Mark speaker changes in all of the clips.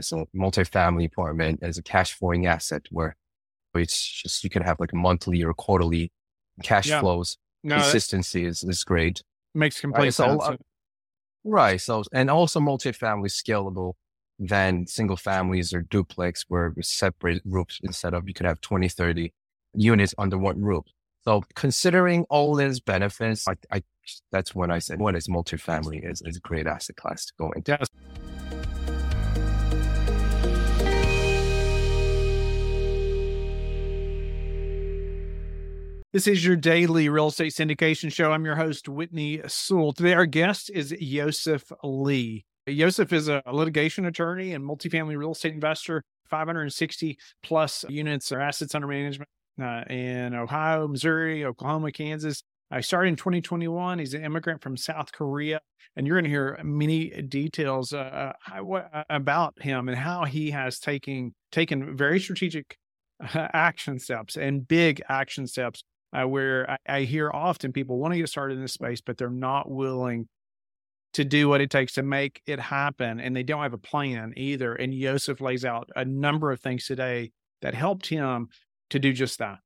Speaker 1: So multifamily apartment as a cash flowing asset where it's just, you can have like monthly or quarterly cash yeah. flows. No, Consistency is, is great.
Speaker 2: Makes complete right, sense. So,
Speaker 1: right. So, and also multifamily scalable than single families or duplex where separate roofs instead of you could have 20, 30 units under one roof. So considering all these benefits, I, I that's when I said what is multifamily is, is a great asset class to go into. Yes.
Speaker 2: This is your daily real estate syndication show. I'm your host, Whitney Sewell. Today, our guest is Yosef Lee. Yosef is a litigation attorney and multifamily real estate investor, 560 plus units or assets under management uh, in Ohio, Missouri, Oklahoma, Kansas. I started in 2021. He's an immigrant from South Korea. And you're going to hear many details uh, uh, about him and how he has taken, taken very strategic action steps and big action steps uh, where I, I, hear often people want to get started in this space, but they're not willing to do what it takes to make it happen. And they don't have a plan either. And Yosef lays out a number of things today that helped him to do just that.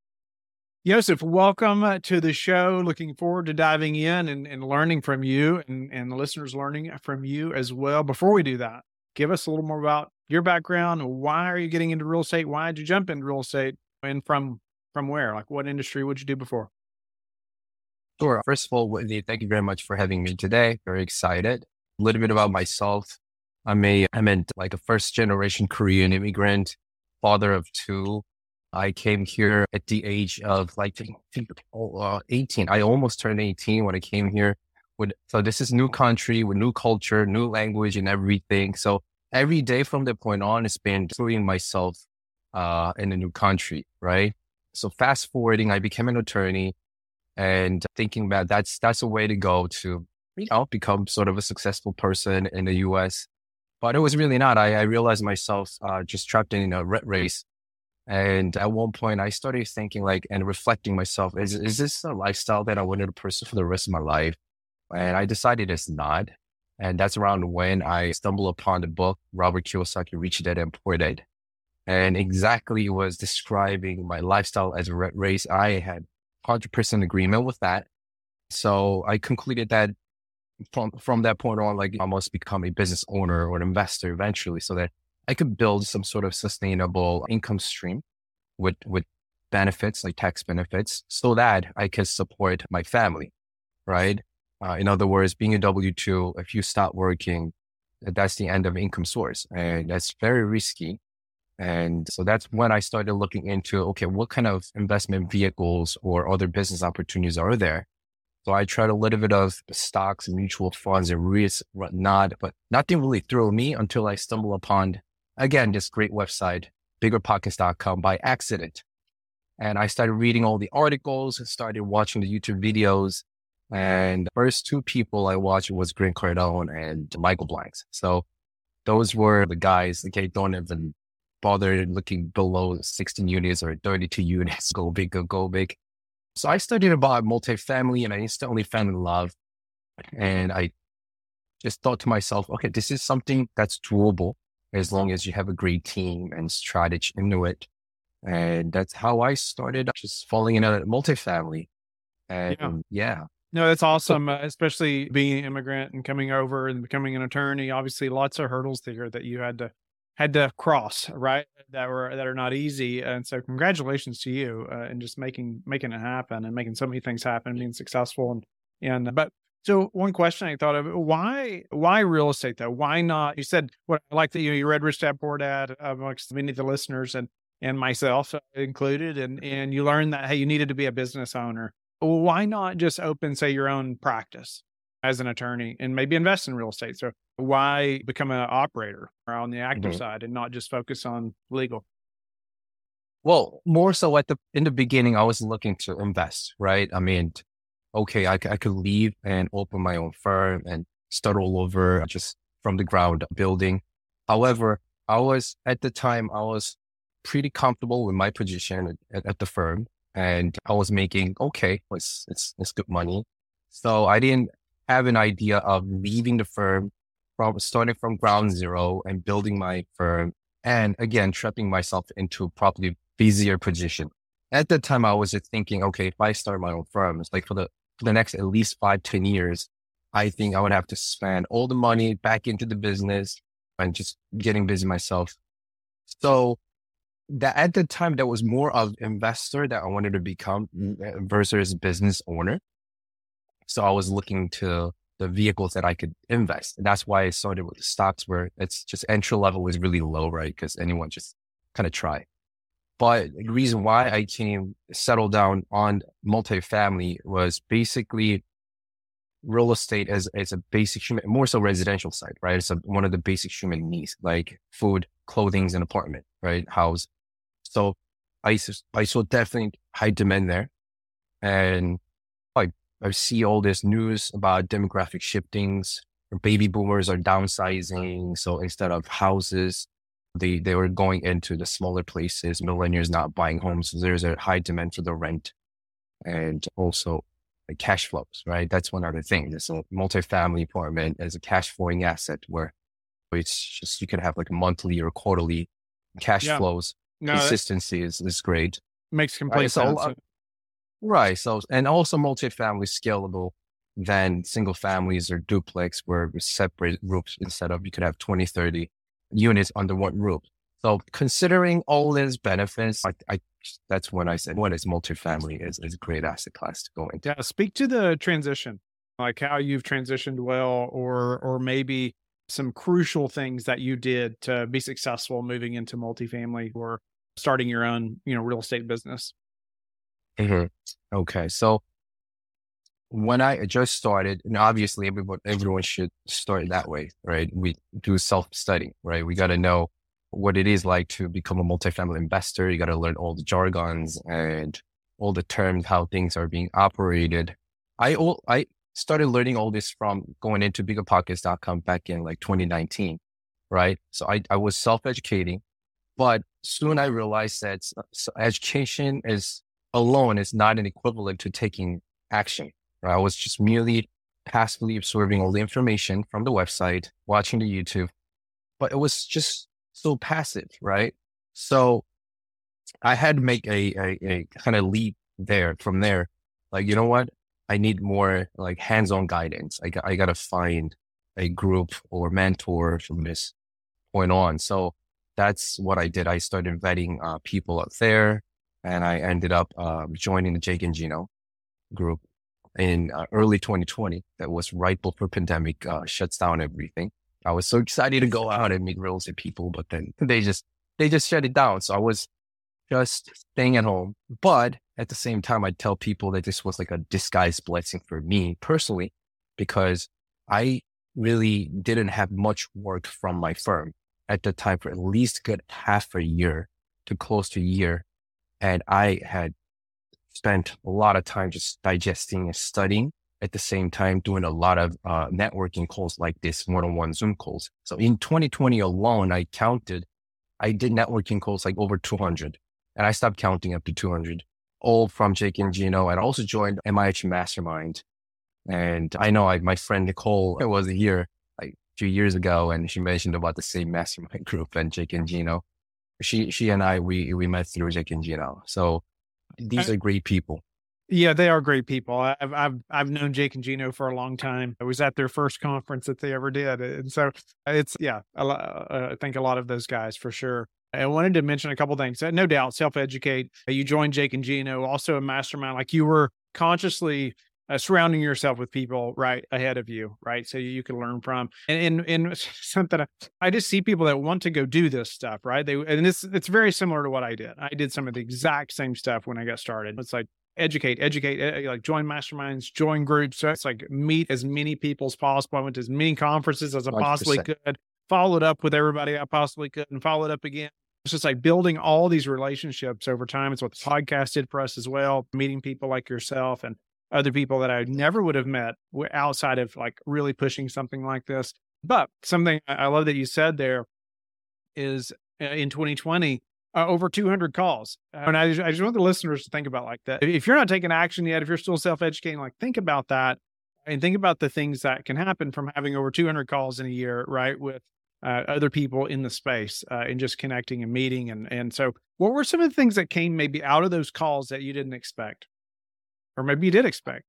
Speaker 2: Yosef, welcome uh, to the show. Looking forward to diving in and, and learning from you and, and the listeners learning from you as well. Before we do that, give us a little more about your background. Why are you getting into real estate? Why did you jump into real estate? And from from where? Like what industry would you do before?
Speaker 1: Sure. First of all, Whitney, thank you very much for having me today. Very excited. A little bit about myself. I'm a, I'm a, like a first generation Korean immigrant, father of two. I came here at the age of like uh, 18. I almost turned 18 when I came here. With, so this is new country with new culture, new language and everything. So every day from that point on, it's been proving myself uh, in a new country, right? So fast forwarding, I became an attorney and thinking that that's, that's a way to go to, you know, become sort of a successful person in the US. But it was really not. I, I realized myself uh, just trapped in a rat race. And at one point I started thinking like, and reflecting myself, is, is this a lifestyle that I wanted to pursue for the rest of my life? And I decided it's not. And that's around when I stumbled upon the book, Robert Kiyosaki, Rich Dad and Poor Dad and exactly was describing my lifestyle as a race. I had 100% agreement with that. So I concluded that from, from that point on, like I must become a business owner or an investor eventually so that I could build some sort of sustainable income stream with, with benefits, like tax benefits, so that I could support my family, right? Uh, in other words, being a W 2, if you stop working, that's the end of income source. And that's very risky and so that's when I started looking into, okay, what kind of investment vehicles or other business opportunities are there? So I tried a little bit of stocks and mutual funds and REITs, whatnot, but nothing really threw me until I stumbled upon, again, this great website, biggerpockets.com by accident. And I started reading all the articles started watching the YouTube videos. And the first two people I watched was Grant Cardone and Michael Blanks. So those were the guys, okay, don't even bother looking below 16 units or 32 units, go big or go big. So I studied about multifamily and I instantly fell in love. And I just thought to myself, okay, this is something that's doable as long as you have a great team and strategy into it. And that's how I started just falling in a multifamily. And yeah. yeah.
Speaker 2: No, that's awesome, uh, especially being an immigrant and coming over and becoming an attorney. Obviously, lots of hurdles there that you had to had to cross right that were that are not easy and so congratulations to you uh, and just making making it happen and making so many things happen being successful and and but so one question I thought of why why real estate though? Why not? You said what I like that you you read Rich Dad Poor Dad amongst many of the listeners and and myself included and and you learned that hey you needed to be a business owner. Why not just open say your own practice as an attorney and maybe invest in real estate. So why become an operator or on the actor mm-hmm. side and not just focus on legal?
Speaker 1: Well, more so at the in the beginning, I was looking to invest, right? I mean, okay, I, I could leave and open my own firm and start all over just from the ground building. However, I was at the time I was pretty comfortable with my position at, at the firm, and I was making okay, it's it's it's good money. So I didn't have an idea of leaving the firm from starting from ground zero and building my firm and again, trapping myself into a probably busier position. At that time, I was just thinking, okay, if I start my own firm, it's like for the, for the next at least five, ten years, I think I would have to spend all the money back into the business and just getting busy myself. So that at the time, that was more of investor that I wanted to become mm, versus business owner. So I was looking to the vehicles that I could invest. And that's why I started with the stocks where it's just entry level is really low, right? Because anyone just kind of try. But the reason why I came settle down on multifamily was basically real estate as, it's a basic human, more so residential side, right? It's a, one of the basic human needs, like food, clothing, and apartment, right? House. So I, I saw definitely high demand there. And I see all this news about demographic shiftings. Baby boomers are downsizing. So instead of houses, they, they were going into the smaller places, millennials not buying homes. So there's a high demand for the rent and also the cash flows, right? That's one other thing. This multifamily apartment as a cash flowing asset where it's just, you can have like monthly or quarterly cash yeah. flows. No, Consistency is, is great.
Speaker 2: Makes complete right, sense.
Speaker 1: Right. So, and also multifamily scalable than single families or duplex where separate groups instead of you could have 20, 30 units under one roof. So considering all these benefits, I, I that's when I said what is multifamily is, is a great asset class to go into.
Speaker 2: Yeah. Speak to the transition, like how you've transitioned well, or or maybe some crucial things that you did to be successful moving into multifamily or starting your own, you know, real estate business.
Speaker 1: Mm-hmm. Okay. So when I just started, and obviously everyone, everyone should start that way, right? We do self study, right? We got to know what it is like to become a multifamily investor. You got to learn all the jargons and all the terms, how things are being operated. I, all, I started learning all this from going into biggerpockets.com back in like 2019, right? So I, I was self educating, but soon I realized that education is alone is not an equivalent to taking action. Right? I was just merely passively absorbing all the information from the website, watching the YouTube, but it was just so passive, right? So I had to make a, a, a kind of leap there from there. Like, you know what? I need more like hands-on guidance. I I got to find a group or mentor from this point on. So that's what I did. I started vetting uh, people out there, and I ended up uh, joining the Jake and Gino group in uh, early 2020. That was right before pandemic uh, shuts down everything. I was so excited to go out and meet real estate people, but then they just they just shut it down. So I was just staying at home. But at the same time, I tell people that this was like a disguised blessing for me personally, because I really didn't have much work from my firm at the time for at least good half a year to close to a year and I had spent a lot of time just digesting and studying at the same time doing a lot of uh, networking calls like this one-on-one Zoom calls. So in 2020 alone, I counted, I did networking calls like over 200 and I stopped counting up to 200 all from Jake and Gino. And also joined MIH Mastermind. And I know I, my friend Nicole was here like a few years ago and she mentioned about the same mastermind group and Jake and Gino she she and I we we met through Jake and Gino. So these are great people.
Speaker 2: Yeah, they are great people. I've I've I've known Jake and Gino for a long time. I was at their first conference that they ever did, and so it's yeah. Uh, I think a lot of those guys for sure. I wanted to mention a couple things. No doubt, self educate. You joined Jake and Gino, also a mastermind. Like you were consciously uh, surrounding yourself with people right ahead of you, right? So you can learn from. And in, in something, I just see people that want to go do this stuff, right? They and this it's very similar to what I did. I did some of the exact same stuff when I got started. It's like educate, educate, like join masterminds, join groups. So it's like meet as many people as possible. I went to as many conferences as I 100%. possibly could. Followed up with everybody I possibly could, and followed up again. It's just like building all these relationships over time. It's what the podcast did for us as well. Meeting people like yourself and other people that I never would have met outside of like really pushing something like this. But something I love that you said there is uh, in 2020, uh, over 200 calls. And I, I just want the listeners to think about like that. If you're not taking action yet, if you're still self educating, like think about that. And think about the things that can happen from having over 200 calls in a year, right? With uh, other people in the space uh, and just connecting and meeting. And, and so, what were some of the things that came maybe out of those calls that you didn't expect? Or maybe you did expect?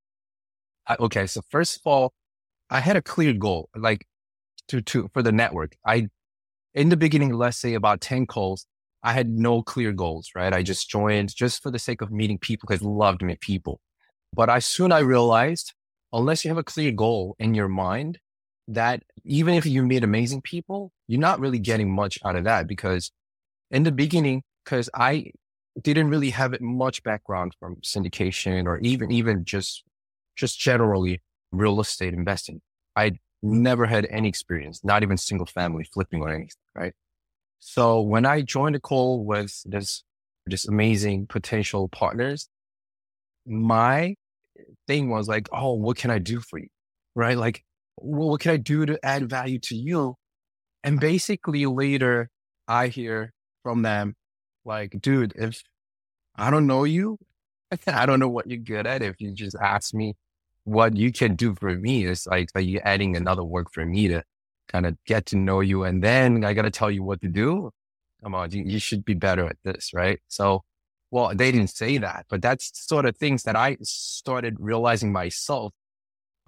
Speaker 1: Okay. So, first of all, I had a clear goal, like to, to, for the network. I, in the beginning, let's say about 10 calls, I had no clear goals, right? I just joined just for the sake of meeting people because loved meet people. But I soon I realized unless you have a clear goal in your mind, that even if you meet amazing people, you're not really getting much out of that because in the beginning, because I didn't really have much background from syndication or even even just just generally real estate investing. I never had any experience, not even single family flipping or anything, right? So when I joined the call with this this amazing potential partners, my thing was like, oh, what can I do for you? Right? Like, well, what can I do to add value to you? And basically later I hear from them like, dude, if I don't know you, I don't know what you're good at. If you just ask me what you can do for me, it's like, are you adding another work for me to kind of get to know you. And then I got to tell you what to do. Come on, you, you should be better at this. Right. So well, they didn't say that, but that's sort of things that I started realizing myself,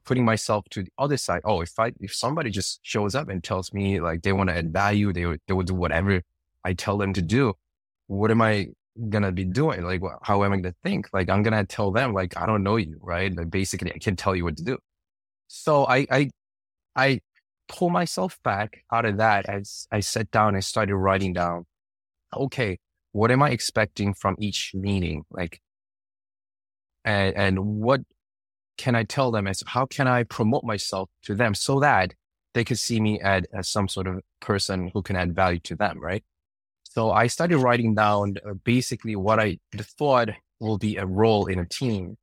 Speaker 1: putting myself to the other side. Oh, if I, if somebody just shows up and tells me like they want to add value, they they would do whatever I tell them to do. What am I to be doing? Like, how am I to think? Like, I'm to tell them, like, I don't know you, right? Like, basically, I can't tell you what to do. So I, I, I pull myself back out of that as I sat down and started writing down, okay, what am I expecting from each meeting? Like, and, and what can I tell them as how can I promote myself to them so that they could see me as, as some sort of person who can add value to them, right? So I started writing down uh, basically what I thought will be a role in a team.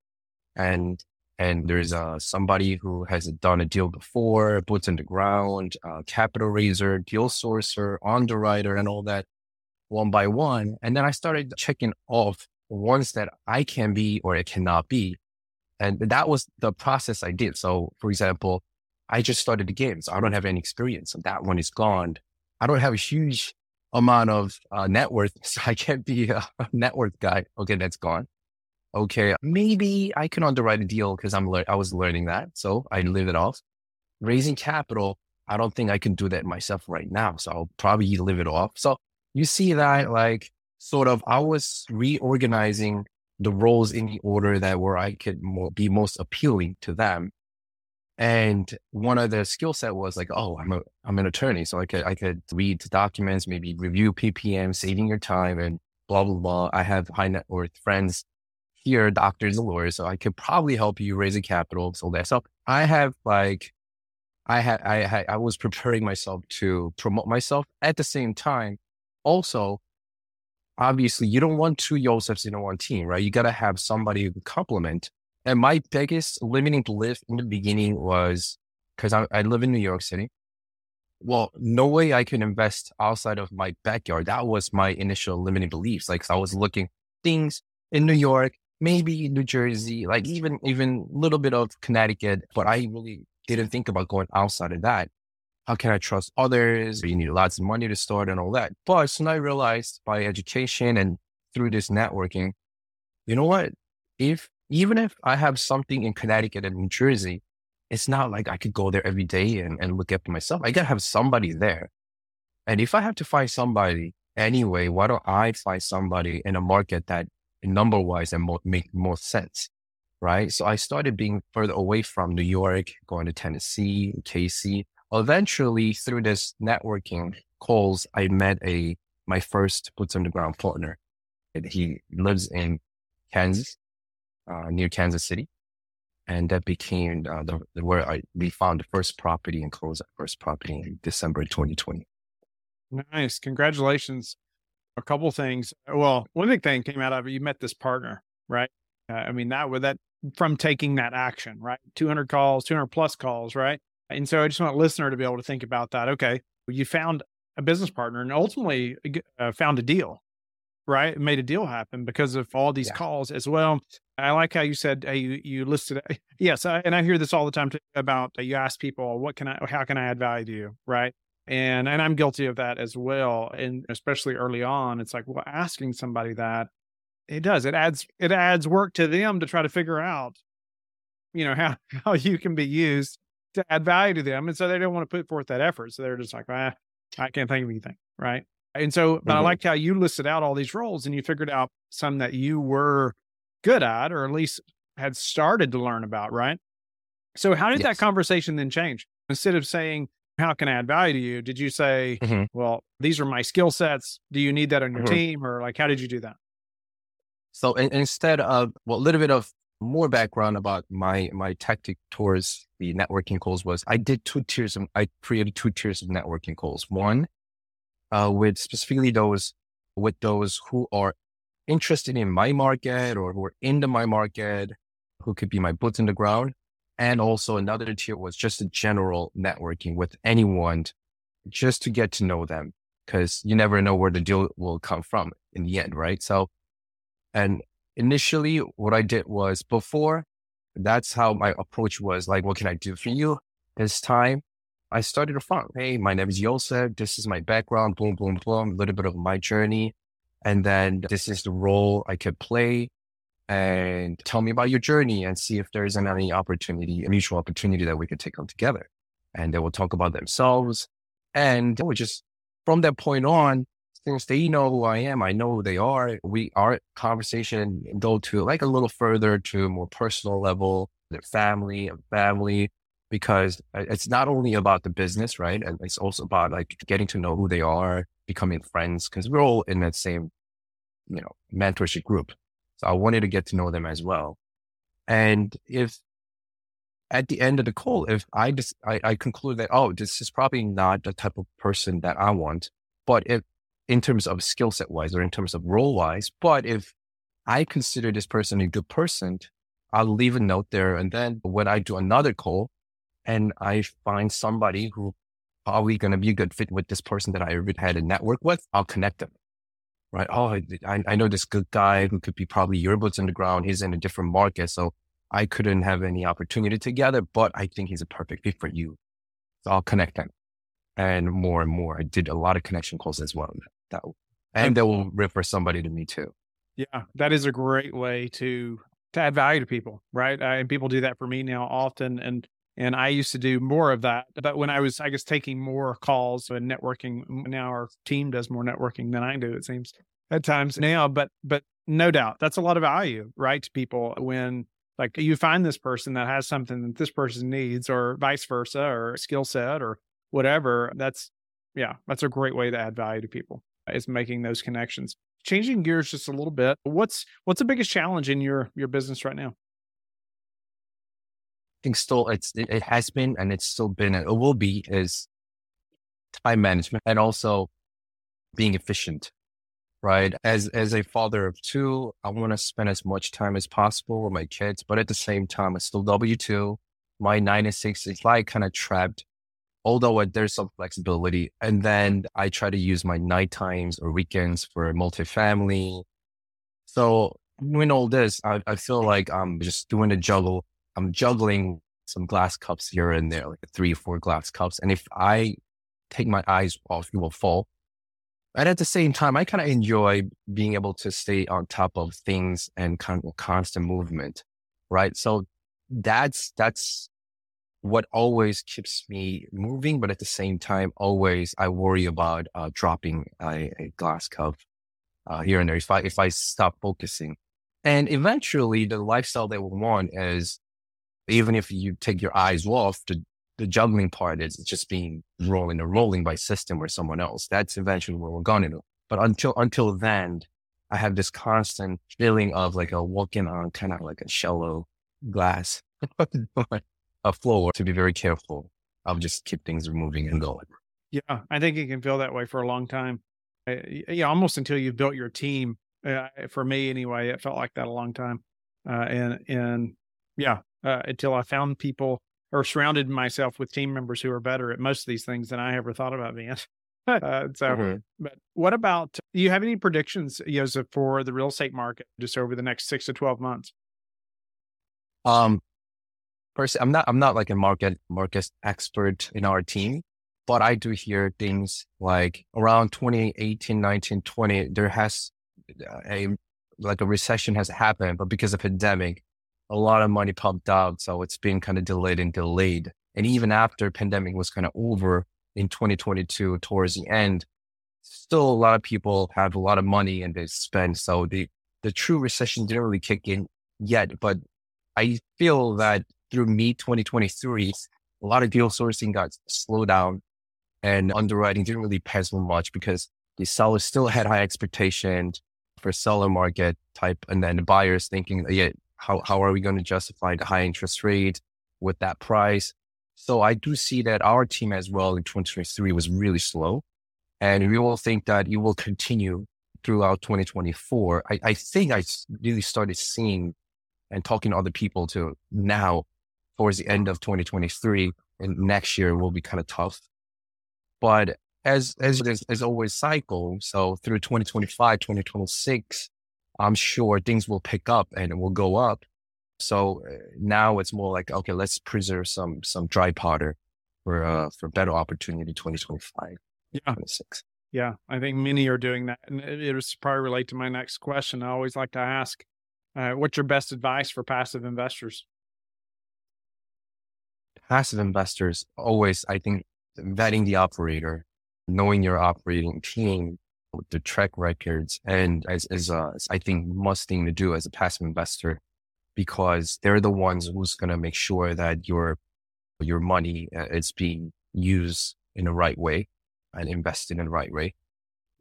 Speaker 1: And, and there's uh, somebody who has done a deal before, boots in the ground, uh, capital raiser, deal sourcer, underwriter, and all that one by one. And then I started checking off ones that I can be or it cannot be. And that was the process I did. So, for example, I just started the game. So I don't have any experience. So that one is gone. I don't have a huge amount of uh, net worth. So I can't be a net worth guy. Okay, that's gone. Okay, maybe I can underwrite a deal because I'm le- I was learning that. So I live it off. Raising capital, I don't think I can do that myself right now. So I'll probably live it off. So you see that like sort of I was reorganizing the roles in the order that where I could be most appealing to them. And one of the skill set was like, oh, I'm a I'm an attorney, so I could I could read documents, maybe review PPM, saving your time, and blah blah blah. I have high net worth friends here, doctors and lawyers, so I could probably help you raise a capital. So that so I have like I had I had I was preparing myself to promote myself at the same time also, obviously, you don't want two Yosefs in one team, right? You got to have somebody who complement. And my biggest limiting belief in the beginning was because I, I live in New York City. Well, no way I can invest outside of my backyard. That was my initial limiting beliefs. Like I was looking things in New York, maybe New Jersey, like even even a little bit of Connecticut, but I really didn't think about going outside of that how can I trust others? You need lots of money to start and all that. But soon I realized by education and through this networking, you know what? If even if I have something in Connecticut and New Jersey, it's not like I could go there every day and, and look after myself. I gotta have somebody there. And if I have to find somebody anyway, why don't I find somebody in a market that number wise and more, make more sense? Right. So I started being further away from New York, going to Tennessee, KC, eventually through this networking calls, I met a, my first boots on the ground partner. He lives in Kansas, near Kansas City. And that became uh, the, the, where I, we found the first property and closed that first property in December 2020.
Speaker 2: Nice. Congratulations. A couple things. Well, one big thing came out of it. You met this partner, right? Uh, I mean, that with that from taking that action, right? 200 calls, 200 plus calls, right? And so I just want a listener to be able to think about that. Okay, you found a business partner and ultimately uh, found a deal, right? Made a deal happen because of all these
Speaker 1: Yeah.
Speaker 2: calls as well. I like how you said hey, you you listed yes, I, and I hear this all the time too, about uh, you ask people what can I how can I add value to you, right? And and I'm guilty of that as well, and especially early on, it's like well, asking somebody that it does it adds it adds work to them to try to figure out, you know how how you can be used to add value to them, and so they don't want to put forth that effort, so they're just like ah, I can't think of anything, right? And so, but I
Speaker 1: Mhm.
Speaker 2: liked how you listed out all these roles and you figured out some that you were good at, or at least had started to learn about, right? So, how did that conversation then change? Instead of saying, How can I add value to you? Did you say,
Speaker 1: Mhm.
Speaker 2: Well, these are my skill sets. Do you need that on your
Speaker 1: Mhm.
Speaker 2: team? Or like, how did you do that?
Speaker 1: So in, instead of well, a little bit of more background about my my tactic towards the networking calls was I did two tiers of I created two tiers of networking calls. One, uh, with specifically those with those who are interested in my market or who are in the my market, who could be my boots in the ground. And also another tier was just a general networking with anyone just to get to know them because you never know where the deal will come from in the end, right? So, and initially what I did was before that's how my approach was like, what can I do for you this time? I started a front. Hey, my name is Yosef. This is my background. Boom, boom, boom. A little bit of my journey. And then this is the role I could play and tell me about your journey and see if there isn't any opportunity, a mutual opportunity that we could take on together. And they will talk about themselves. And we just, from that point on, since they know who I am, I know who they are. We, our conversation go to like a little further to a more personal level, their family, family, because uh, it's not only about the business, right? And it's also about like getting to know who they are, becoming friends, because we're all in that same, you know, mentorship group. So I wanted to get to know them as well. And if at the end of the call, if I just, I, I conclude that, oh, this is probably not the type of person that I want, but if in terms of skill set wise or in terms of role wise, but if I consider this person a good person, I'll leave a note there. And then when I do another call and I find somebody who probably going to be a good fit with this person that I already had a network with, I'll connect them. Right. Oh, I, I know this good guy who could be probably your boots on the ground. He's in a different market. So I couldn't have any opportunity together, but I think he's a perfect fit for you. So I'll connect them. And more and more, I did a lot of connection calls as well. That, and they will refer somebody to me too.
Speaker 2: Yeah, that is a great way to to add value to people, right? Uh, and people do that for me now often, and and I used to do more of that. But when I was, I guess, taking more calls and networking, now our team does more networking than I do. It seems at times now, but but no doubt that's a lot of value, right, to people when like you find this person that has something that this person needs, or vice versa, or skill set, or whatever. That's yeah, that's a great way to add value to people. Is making those connections changing gears just a little bit what's what's the biggest challenge in your your business right now
Speaker 1: think still it's it, it has been and it's still been and it will be is time management and also being efficient. Right. As as a father of two, I want to spend as much time as possible with my kids, but at the same time, it's still W two. My nine and six is like kind of trapped, although there's some flexibility. And then I try to use my night times or weekends for multifamily. So doing all this, I, I feel like I'm just doing a juggle I'm juggling some glass cups here and there, like three or four glass cups. And if I take my eyes off, it will fall. And at the same time, I kind of enjoy being able to stay on top of things and kind of constant movement. Right. So that's, that's what always keeps me moving. But at the same time, always I worry about uh, dropping a, a glass cup uh, here and there if I, if I stop focusing. And eventually the lifestyle that we want is even if you take your eyes off, the, the juggling part is just being rolling or rolling by system or someone else. That's eventually where we're going to. But until until then, I have this constant feeling of like a walking on kind of like a shallow glass, a floor to be very careful. I'll just keep things moving and going.
Speaker 2: yeah i think you can feel that way for a long time uh, yeah almost until you've built your team uh, for me anyway it felt like that a long time uh, and and yeah uh, until i found people or surrounded myself with team members who are better at most of these things than i ever thought about being uh, so,
Speaker 1: Mhm.
Speaker 2: but what about, do you have any predictions, Joseph, for the real estate market just over the next six to 12 months?
Speaker 1: Um, first, I'm not I'm not like a market market expert in our team, but I do hear things like around 2018, 19, 20, there has uh, a like a recession has happened, but because of pandemic, a lot of money pumped out, so it's been kind of delayed and delayed. And even after pandemic was kind of over in 2022, towards the end, still a lot of people have a lot of money and they spend. So the the true recession didn't really kick in yet, but I feel that through me 2023, a lot of deal sourcing got slowed down and underwriting didn't really so much because the sellers still had high expectations for seller market type. And then the buyers thinking, yeah, how, how are we going to justify the high interest rate with that price? So I do see that our team as well in 2023 was really slow. And we all think that it will continue throughout 2024. I, I think I really started seeing and talking to other people too now towards the end of 2023 and next year will be kind of tough. But as, as there's always cycle. So through 2025, 2026, I'm sure things will pick up and it will go up. So uh, now it's more like, okay, let's preserve some, some dry powder for, uh, for better opportunity 2025,
Speaker 2: Yeah.
Speaker 1: 26.
Speaker 2: Yeah, I think many are doing that. And it, it was probably relate to my next question. I always like to ask, uh, what's your best advice for passive investors?
Speaker 1: passive investors always, I think, vetting the operator, knowing your operating team, the track records, and as, as, uh, as I think must thing to do as a passive investor, because they're the ones who's going to make sure that your, your money uh, is being used in the right way and invested in the right way.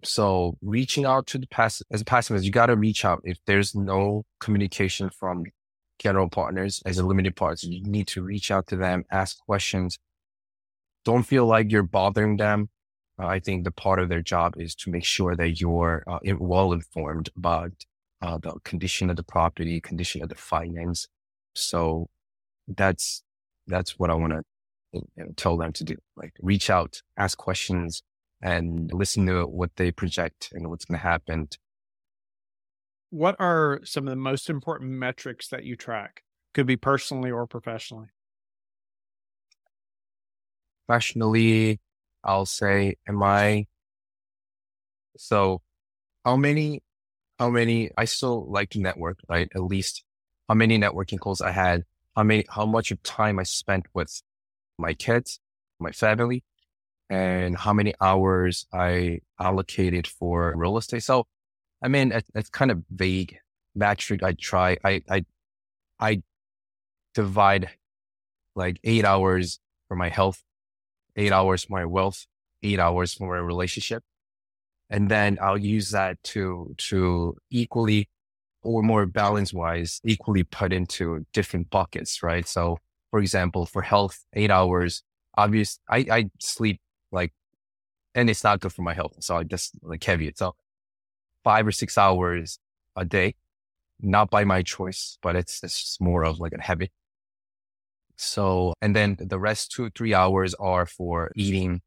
Speaker 1: So reaching out to the passive, as a passive, investor, you got to reach out. If there's no communication from general partners as a limited partner. You need to reach out to them, ask questions. Don't feel like you're bothering them. Uh, I think the part of their job is to make sure that you're uh, well informed about uh, the condition of the property, condition of the finance. So that's that's what I want to you know, tell them to do. Like reach out, ask questions, and listen to what they project and what's going to happen
Speaker 2: What are some of the most important metrics that you track? Could be personally or professionally.
Speaker 1: professionally, I'll say, am I, so how many, how many, I still like to network, right? At least how many networking calls I had, how many, how much of time I spent with my kids, my family, and how many hours I allocated for real estate. So, I mean, it, it's kind of vague metric. I try, I, I, I divide like eight hours for my health, eight hours for my wealth, eight hours for my relationship. And then I'll use that to, to equally or more balance wise, equally put into different buckets, right? So for example, for health, eight hours, obvious, I, I sleep like, and it's not good for my health. So I just like caveat. So five or six hours a day, not by my choice, but it's, it's more of like a habit. So, and then the rest two, three hours are for eating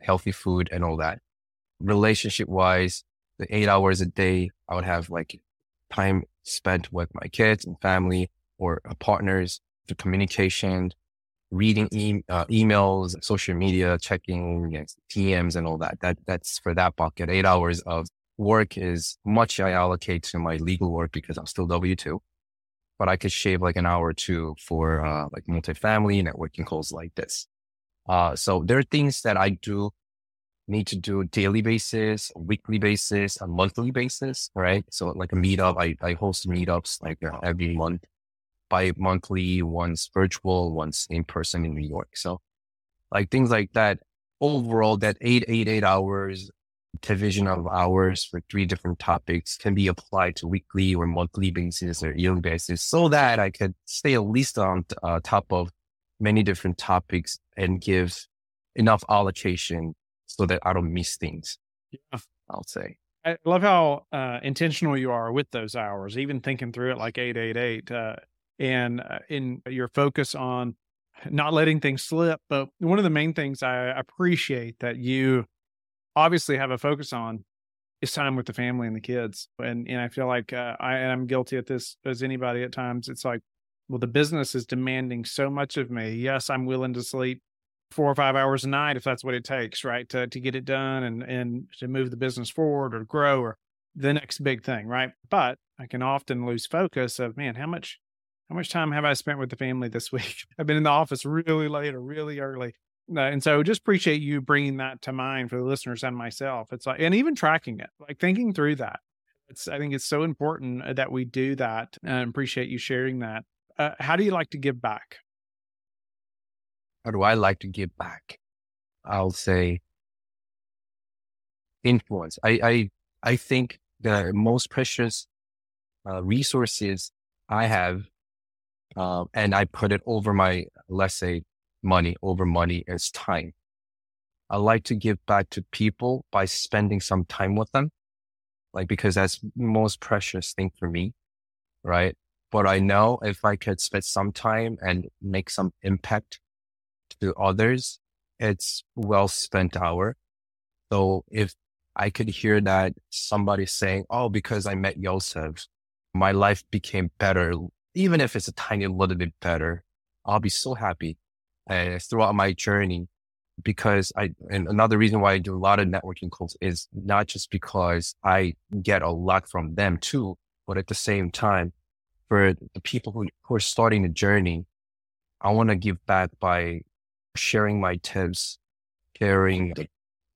Speaker 1: healthy food and all that. Relationship wise, the eight hours a day, I would have like time spent with my kids and family or partners, the communication, reading e- uh, emails, social media, checking DMs and all that. That that's for that bucket. Eight hours of work is much I allocate to my legal work because I'm still W two, but I could shave like an hour or two for uh, like multifamily networking calls like this. Uh, so there are things that I do need to do daily basis, weekly basis, a monthly basis, right? So like a meetup, I, I host meetups like uh, every month, bi-monthly, once virtual, once in person in New York. So like things like that. Overall, that eight, eight, eight hours division of hours for three different topics can be applied to weekly or monthly basis or yearly basis so that I could stay at least on uh, top of many different topics and give enough allocation so that I don't miss things.
Speaker 2: Yeah.
Speaker 1: I'll say.
Speaker 2: I love how uh, intentional you are with those hours, even thinking through it like 888 uh, and uh, in your focus on not letting things slip. But one of the main things I appreciate that you obviously have a focus on is time with the family and the kids. And and I feel like uh, I and I'm guilty at this as anybody at times. It's like, well, the business is demanding so much of me. Yes, I'm willing to sleep four or five hours a night if that's what it takes, right? To to get it done and and to move the business forward or grow or the next big thing, right? But I can often lose focus of man, how much how much time have I spent with the family this week? I've been in the office really late or really early. Uh, and so just appreciate you bringing that to mind for the listeners and myself. It's like, and even tracking it, like thinking through that. It's, I think it's so important uh, that we do that and appreciate you sharing that. Uh, how do you like to give back?
Speaker 1: How do I like to give back? I'll say influence. I, I, I think the most precious uh, resources I have, uh, and I put it over my, let's say, money over money is time. I like to give back to people by spending some time with them, like because that's most precious thing for me, right? But I know if I could spend some time and make some impact to others, it's well spent hour. So if I could hear that somebody saying, Oh, because I met Yosef, my life became better, even if it's a tiny little bit better, I'll be so happy uh, throughout my journey because I, and another reason why I do a lot of networking calls is not just because I get a lot from them too, but at the same time, for the people who, who are starting the journey, I want to give back by sharing my tips, sharing the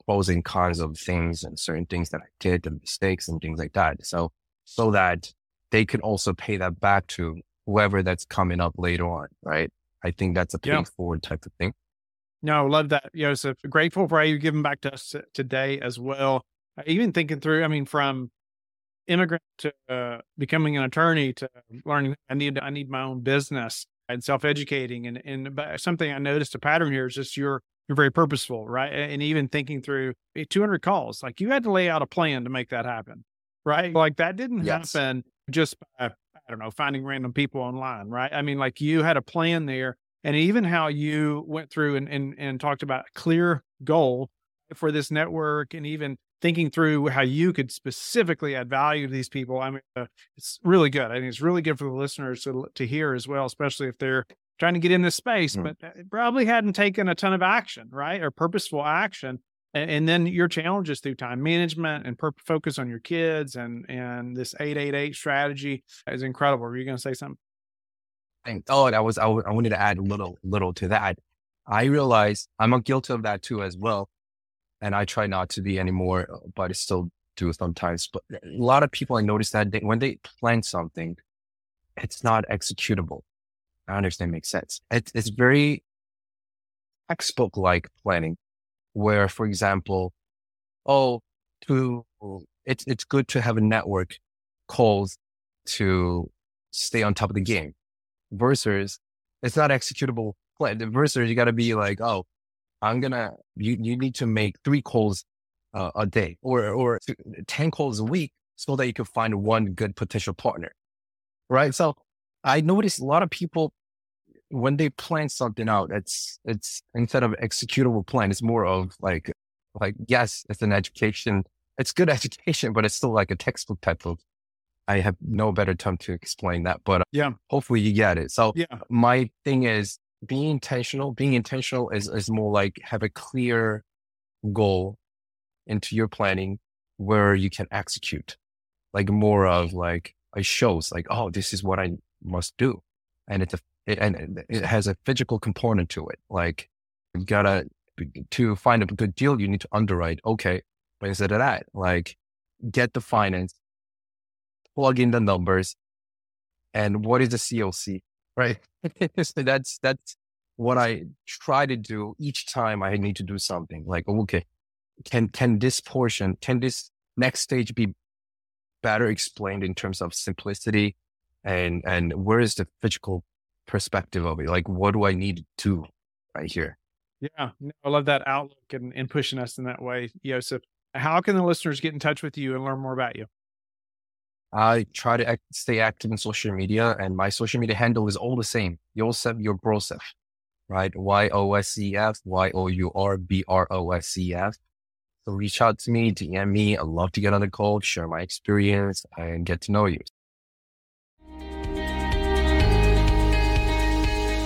Speaker 1: pros and cons of things and certain things that I did, the mistakes and things like that. So, so that they can also pay that back to whoever that's coming up later on, right? I think that's a pay yeah. forward type of thing.
Speaker 2: No, love that, Joseph. Grateful for how you're giving back to us today as well. Even thinking through, I mean, from immigrant to uh, becoming an attorney to learning I need I need my own business and self educating and and something I noticed a pattern here is just you're you're very purposeful, right? And even thinking through eh, 200 calls, like you had to lay out a plan to make that happen, right? Like that didn't yes. happen just by don't know, finding random people online, right? I mean, like you had a plan there. And even how you went through and, and, and talked about a clear goal for this network and even thinking through how you could specifically add value to these people. I mean, uh, it's really good. I think it's really good for the listeners to, to hear as well, especially if they're trying to get in this space, mm. but uh, probably hadn't taken a ton of action, right? Or purposeful action and, and then your challenges through time management and per- focus on your kids and and this 888 strategy is incredible. Are you going to say something?
Speaker 1: Oh that was I, w- I wanted to add a little little to that. I realize i'm guilty of that too as well and i try not to be anymore uh, but i still do sometimes but a lot of people i notice that they, when they plan something it's not executable. I understand makes sense. It's, it's very textbook like planning where, for example, oh, to it's it's good to have a network calls to stay on top of the game. Versus, it's not executable plan. Versus, you got to be like, oh, I'm gonna you you need to make three calls uh, a day or or ten calls a week so that you can find one good potential partner, right? So I noticed a lot of people when they plan something out, it's it's instead of executable plan, it's more of like like yes, it's an education. It's good education, but it's still like a textbook type of. I have no better term to explain that, but uh,
Speaker 2: yeah,
Speaker 1: hopefully you get it. So
Speaker 2: yeah,
Speaker 1: my thing is being intentional. Being intentional is is more like have a clear goal into your planning where you can execute, like more of like it shows like oh this is what I must do, and it's a it, and it has a physical component to it. Like you gotta to find a good deal, you need to underwrite. Okay, but instead of that, like get the finance, plug in the numbers, and what is the COC, right? so that's that's what I try to do each time I need to do something. Like oh, okay, can can this portion, can this next stage be better explained in terms of simplicity and and where is the physical perspective of it. Like, what do I need to do right here?
Speaker 2: Yeah, I love that outlook and, and pushing us in that way, Joseph. How can the listeners get in touch with you and learn more about you?
Speaker 1: I try to act, stay active in social media, and my social media handle is all the same. Yosef Yourbrosef, right? Y O S E F Y O U R B R O S E F. So reach out to me, DM me. I'd love to get on the call, share my experience, and get to know you.